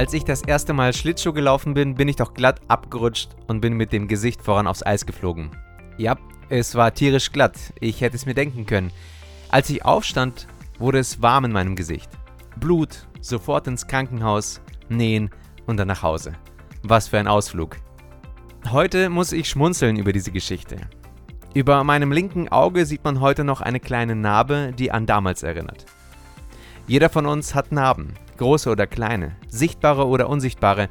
Als ich das erste Mal Schlittschuh gelaufen bin, bin ich doch glatt abgerutscht und bin mit dem Gesicht voran aufs Eis geflogen. Ja, es war tierisch glatt, ich hätte es mir denken können. Als ich aufstand, wurde es warm in meinem Gesicht. Blut, sofort ins Krankenhaus, nähen und dann nach Hause. Was für ein Ausflug. Heute muss ich schmunzeln über diese Geschichte. Über meinem linken Auge sieht man heute noch eine kleine Narbe, die an damals erinnert. Jeder von uns hat Narben, große oder kleine, sichtbare oder unsichtbare.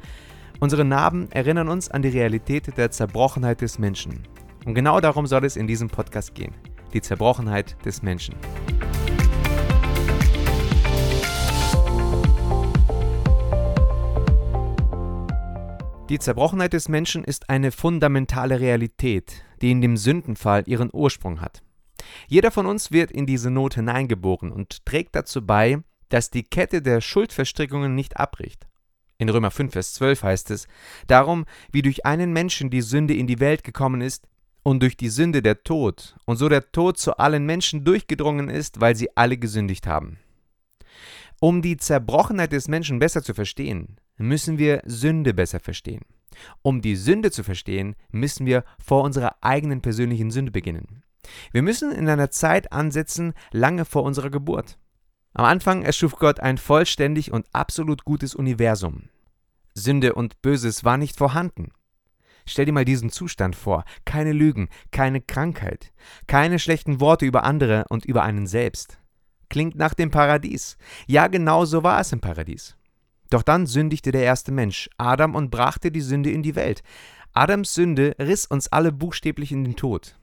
Unsere Narben erinnern uns an die Realität der Zerbrochenheit des Menschen. Und genau darum soll es in diesem Podcast gehen. Die Zerbrochenheit des Menschen. Die Zerbrochenheit des Menschen ist eine fundamentale Realität, die in dem Sündenfall ihren Ursprung hat. Jeder von uns wird in diese Not hineingeboren und trägt dazu bei, dass die Kette der Schuldverstrickungen nicht abbricht. In Römer 5, Vers 12 heißt es, Darum, wie durch einen Menschen die Sünde in die Welt gekommen ist, und durch die Sünde der Tod, und so der Tod zu allen Menschen durchgedrungen ist, weil sie alle gesündigt haben. Um die Zerbrochenheit des Menschen besser zu verstehen, müssen wir Sünde besser verstehen. Um die Sünde zu verstehen, müssen wir vor unserer eigenen persönlichen Sünde beginnen. Wir müssen in einer Zeit ansetzen, lange vor unserer Geburt. Am Anfang erschuf Gott ein vollständig und absolut gutes Universum. Sünde und Böses war nicht vorhanden. Stell dir mal diesen Zustand vor. Keine Lügen, keine Krankheit, keine schlechten Worte über andere und über einen selbst. Klingt nach dem Paradies. Ja, genau so war es im Paradies. Doch dann sündigte der erste Mensch, Adam, und brachte die Sünde in die Welt. Adams Sünde riss uns alle buchstäblich in den Tod.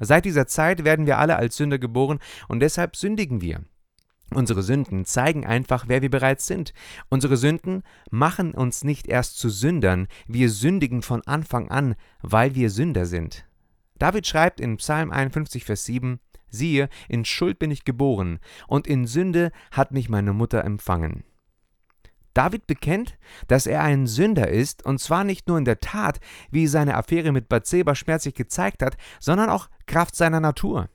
Seit dieser Zeit werden wir alle als Sünder geboren und deshalb sündigen wir. Unsere Sünden zeigen einfach, wer wir bereits sind. Unsere Sünden machen uns nicht erst zu Sündern, wir sündigen von Anfang an, weil wir Sünder sind. David schreibt in Psalm 51, Vers 7, Siehe, in Schuld bin ich geboren, und in Sünde hat mich meine Mutter empfangen. David bekennt, dass er ein Sünder ist, und zwar nicht nur in der Tat, wie seine Affäre mit Bathseba schmerzlich gezeigt hat, sondern auch Kraft seiner Natur.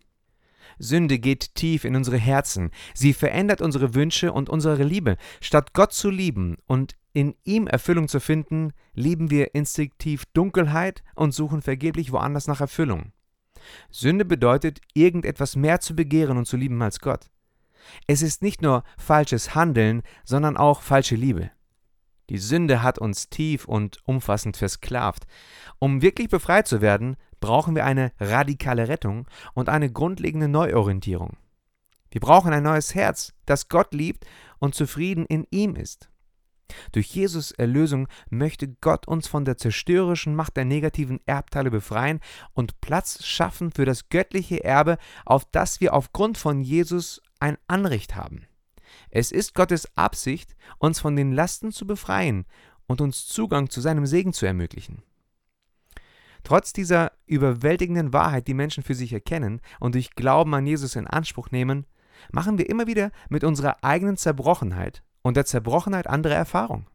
Sünde geht tief in unsere Herzen. Sie verändert unsere Wünsche und unsere Liebe. Statt Gott zu lieben und in ihm Erfüllung zu finden, lieben wir instinktiv Dunkelheit und suchen vergeblich woanders nach Erfüllung. Sünde bedeutet, irgendetwas mehr zu begehren und zu lieben als Gott. Es ist nicht nur falsches Handeln, sondern auch falsche Liebe. Die Sünde hat uns tief und umfassend versklavt. Um wirklich befreit zu werden, brauchen wir eine radikale Rettung und eine grundlegende Neuorientierung. Wir brauchen ein neues Herz, das Gott liebt und zufrieden in ihm ist. Durch Jesus Erlösung möchte Gott uns von der zerstörerischen Macht der negativen Erbteile befreien und Platz schaffen für das göttliche Erbe, auf das wir aufgrund von Jesus ein Anrecht haben. Es ist Gottes Absicht, uns von den Lasten zu befreien und uns Zugang zu seinem Segen zu ermöglichen. Trotz dieser überwältigenden Wahrheit, die Menschen für sich erkennen und durch Glauben an Jesus in Anspruch nehmen, machen wir immer wieder mit unserer eigenen Zerbrochenheit und der Zerbrochenheit anderer Erfahrung.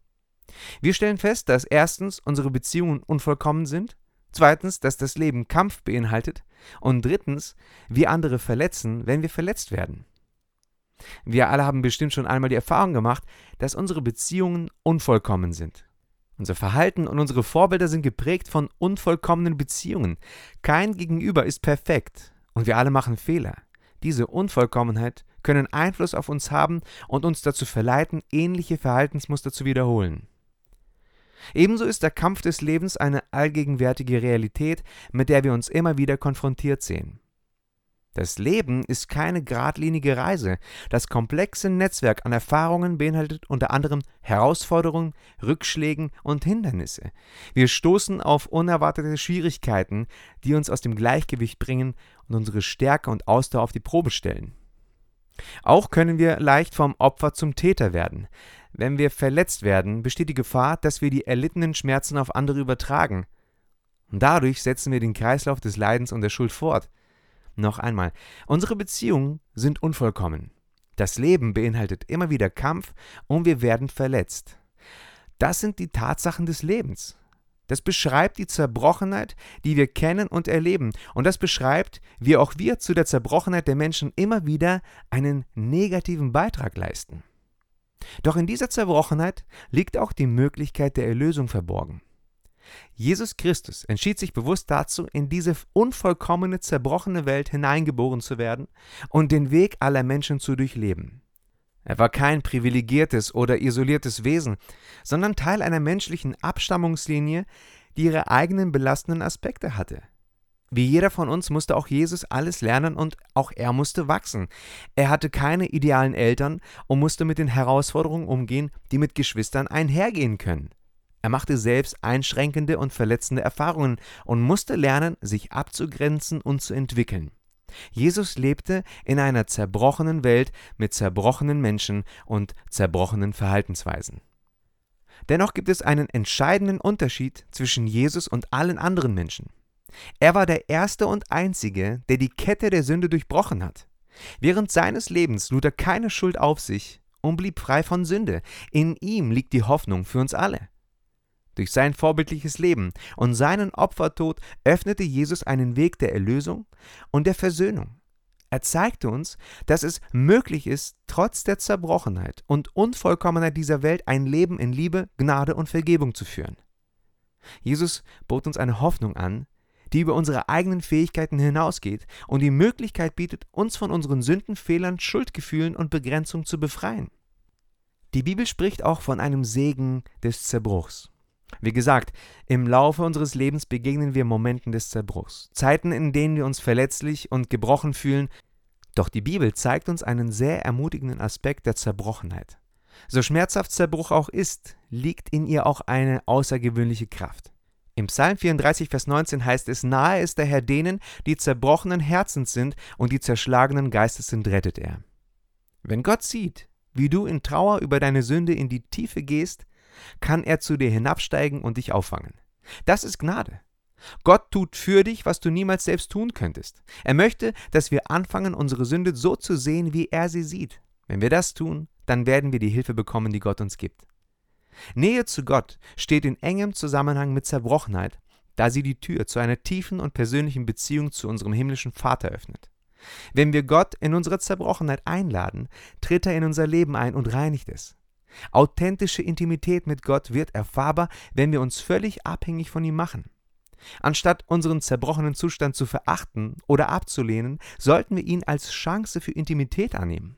Wir stellen fest, dass erstens unsere Beziehungen unvollkommen sind, zweitens, dass das Leben Kampf beinhaltet und drittens, wir andere verletzen, wenn wir verletzt werden. Wir alle haben bestimmt schon einmal die Erfahrung gemacht, dass unsere Beziehungen unvollkommen sind. Unser Verhalten und unsere Vorbilder sind geprägt von unvollkommenen Beziehungen. Kein Gegenüber ist perfekt und wir alle machen Fehler. Diese Unvollkommenheit können Einfluss auf uns haben und uns dazu verleiten, ähnliche Verhaltensmuster zu wiederholen. Ebenso ist der Kampf des Lebens eine allgegenwärtige Realität, mit der wir uns immer wieder konfrontiert sehen. Das Leben ist keine geradlinige Reise. Das komplexe Netzwerk an Erfahrungen beinhaltet unter anderem Herausforderungen, Rückschlägen und Hindernisse. Wir stoßen auf unerwartete Schwierigkeiten, die uns aus dem Gleichgewicht bringen und unsere Stärke und Ausdauer auf die Probe stellen. Auch können wir leicht vom Opfer zum Täter werden. Wenn wir verletzt werden, besteht die Gefahr, dass wir die erlittenen Schmerzen auf andere übertragen. Und dadurch setzen wir den Kreislauf des Leidens und der Schuld fort. Noch einmal, unsere Beziehungen sind unvollkommen. Das Leben beinhaltet immer wieder Kampf und wir werden verletzt. Das sind die Tatsachen des Lebens. Das beschreibt die Zerbrochenheit, die wir kennen und erleben. Und das beschreibt, wie auch wir zu der Zerbrochenheit der Menschen immer wieder einen negativen Beitrag leisten. Doch in dieser Zerbrochenheit liegt auch die Möglichkeit der Erlösung verborgen. Jesus Christus entschied sich bewusst dazu, in diese unvollkommene, zerbrochene Welt hineingeboren zu werden und den Weg aller Menschen zu durchleben. Er war kein privilegiertes oder isoliertes Wesen, sondern Teil einer menschlichen Abstammungslinie, die ihre eigenen belastenden Aspekte hatte. Wie jeder von uns musste auch Jesus alles lernen und auch er musste wachsen. Er hatte keine idealen Eltern und musste mit den Herausforderungen umgehen, die mit Geschwistern einhergehen können. Er machte selbst einschränkende und verletzende Erfahrungen und musste lernen, sich abzugrenzen und zu entwickeln. Jesus lebte in einer zerbrochenen Welt mit zerbrochenen Menschen und zerbrochenen Verhaltensweisen. Dennoch gibt es einen entscheidenden Unterschied zwischen Jesus und allen anderen Menschen. Er war der Erste und Einzige, der die Kette der Sünde durchbrochen hat. Während seines Lebens lud er keine Schuld auf sich und blieb frei von Sünde. In ihm liegt die Hoffnung für uns alle. Durch sein vorbildliches Leben und seinen Opfertod öffnete Jesus einen Weg der Erlösung und der Versöhnung. Er zeigte uns, dass es möglich ist, trotz der Zerbrochenheit und Unvollkommenheit dieser Welt ein Leben in Liebe, Gnade und Vergebung zu führen. Jesus bot uns eine Hoffnung an, die über unsere eigenen Fähigkeiten hinausgeht und die Möglichkeit bietet, uns von unseren Sünden, Fehlern, Schuldgefühlen und Begrenzung zu befreien. Die Bibel spricht auch von einem Segen des Zerbruchs. Wie gesagt, im Laufe unseres Lebens begegnen wir Momenten des Zerbruchs, Zeiten, in denen wir uns verletzlich und gebrochen fühlen, doch die Bibel zeigt uns einen sehr ermutigenden Aspekt der Zerbrochenheit. So schmerzhaft Zerbruch auch ist, liegt in ihr auch eine außergewöhnliche Kraft. Im Psalm 34, Vers 19 heißt es, Nahe ist der Herr denen, die zerbrochenen Herzens sind und die zerschlagenen Geistes sind, rettet er. Wenn Gott sieht, wie du in Trauer über deine Sünde in die Tiefe gehst, kann er zu dir hinabsteigen und dich auffangen. Das ist Gnade. Gott tut für dich, was du niemals selbst tun könntest. Er möchte, dass wir anfangen, unsere Sünde so zu sehen, wie er sie sieht. Wenn wir das tun, dann werden wir die Hilfe bekommen, die Gott uns gibt. Nähe zu Gott steht in engem Zusammenhang mit Zerbrochenheit, da sie die Tür zu einer tiefen und persönlichen Beziehung zu unserem himmlischen Vater öffnet. Wenn wir Gott in unsere Zerbrochenheit einladen, tritt er in unser Leben ein und reinigt es. Authentische Intimität mit Gott wird erfahrbar, wenn wir uns völlig abhängig von ihm machen. Anstatt unseren zerbrochenen Zustand zu verachten oder abzulehnen, sollten wir ihn als Chance für Intimität annehmen.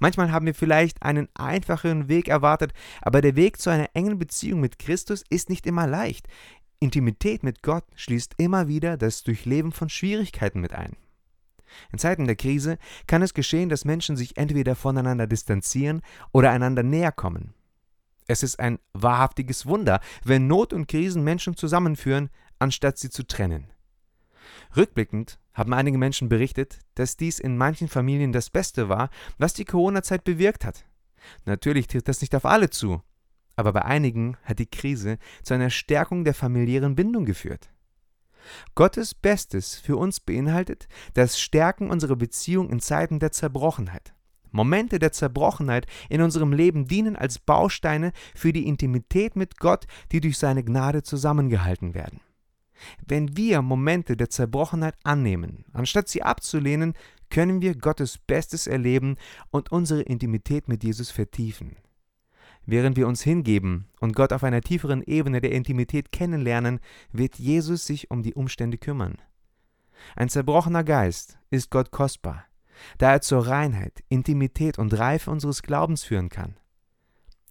Manchmal haben wir vielleicht einen einfacheren Weg erwartet, aber der Weg zu einer engen Beziehung mit Christus ist nicht immer leicht. Intimität mit Gott schließt immer wieder das Durchleben von Schwierigkeiten mit ein. In Zeiten der Krise kann es geschehen, dass Menschen sich entweder voneinander distanzieren oder einander näher kommen. Es ist ein wahrhaftiges Wunder, wenn Not und Krisen Menschen zusammenführen, anstatt sie zu trennen. Rückblickend haben einige Menschen berichtet, dass dies in manchen Familien das Beste war, was die Corona-Zeit bewirkt hat. Natürlich trifft das nicht auf alle zu, aber bei einigen hat die Krise zu einer Stärkung der familiären Bindung geführt. Gottes Bestes für uns beinhaltet das Stärken unserer Beziehung in Zeiten der Zerbrochenheit. Momente der Zerbrochenheit in unserem Leben dienen als Bausteine für die Intimität mit Gott, die durch seine Gnade zusammengehalten werden. Wenn wir Momente der Zerbrochenheit annehmen, anstatt sie abzulehnen, können wir Gottes Bestes erleben und unsere Intimität mit Jesus vertiefen. Während wir uns hingeben und Gott auf einer tieferen Ebene der Intimität kennenlernen, wird Jesus sich um die Umstände kümmern. Ein zerbrochener Geist ist Gott kostbar, da er zur Reinheit, Intimität und Reife unseres Glaubens führen kann.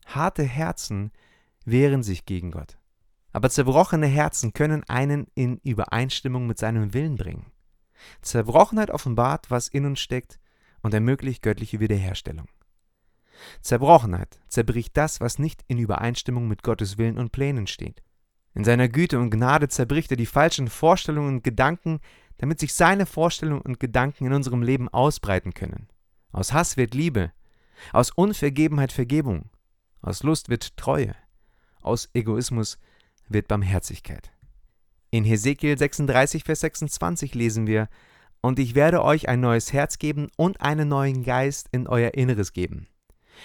Harte Herzen wehren sich gegen Gott. Aber zerbrochene Herzen können einen in Übereinstimmung mit seinem Willen bringen. Zerbrochenheit offenbart, was in uns steckt und ermöglicht göttliche Wiederherstellung. Zerbrochenheit zerbricht das, was nicht in Übereinstimmung mit Gottes Willen und Plänen steht. In seiner Güte und Gnade zerbricht er die falschen Vorstellungen und Gedanken, damit sich seine Vorstellungen und Gedanken in unserem Leben ausbreiten können. Aus Hass wird Liebe, aus Unvergebenheit Vergebung, aus Lust wird Treue, aus Egoismus wird Barmherzigkeit. In Hesekiel 36, Vers 26 lesen wir, Und ich werde euch ein neues Herz geben und einen neuen Geist in euer Inneres geben.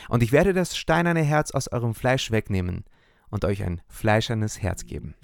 Und ich werde das steinerne Herz aus eurem Fleisch wegnehmen und euch ein fleischernes Herz geben.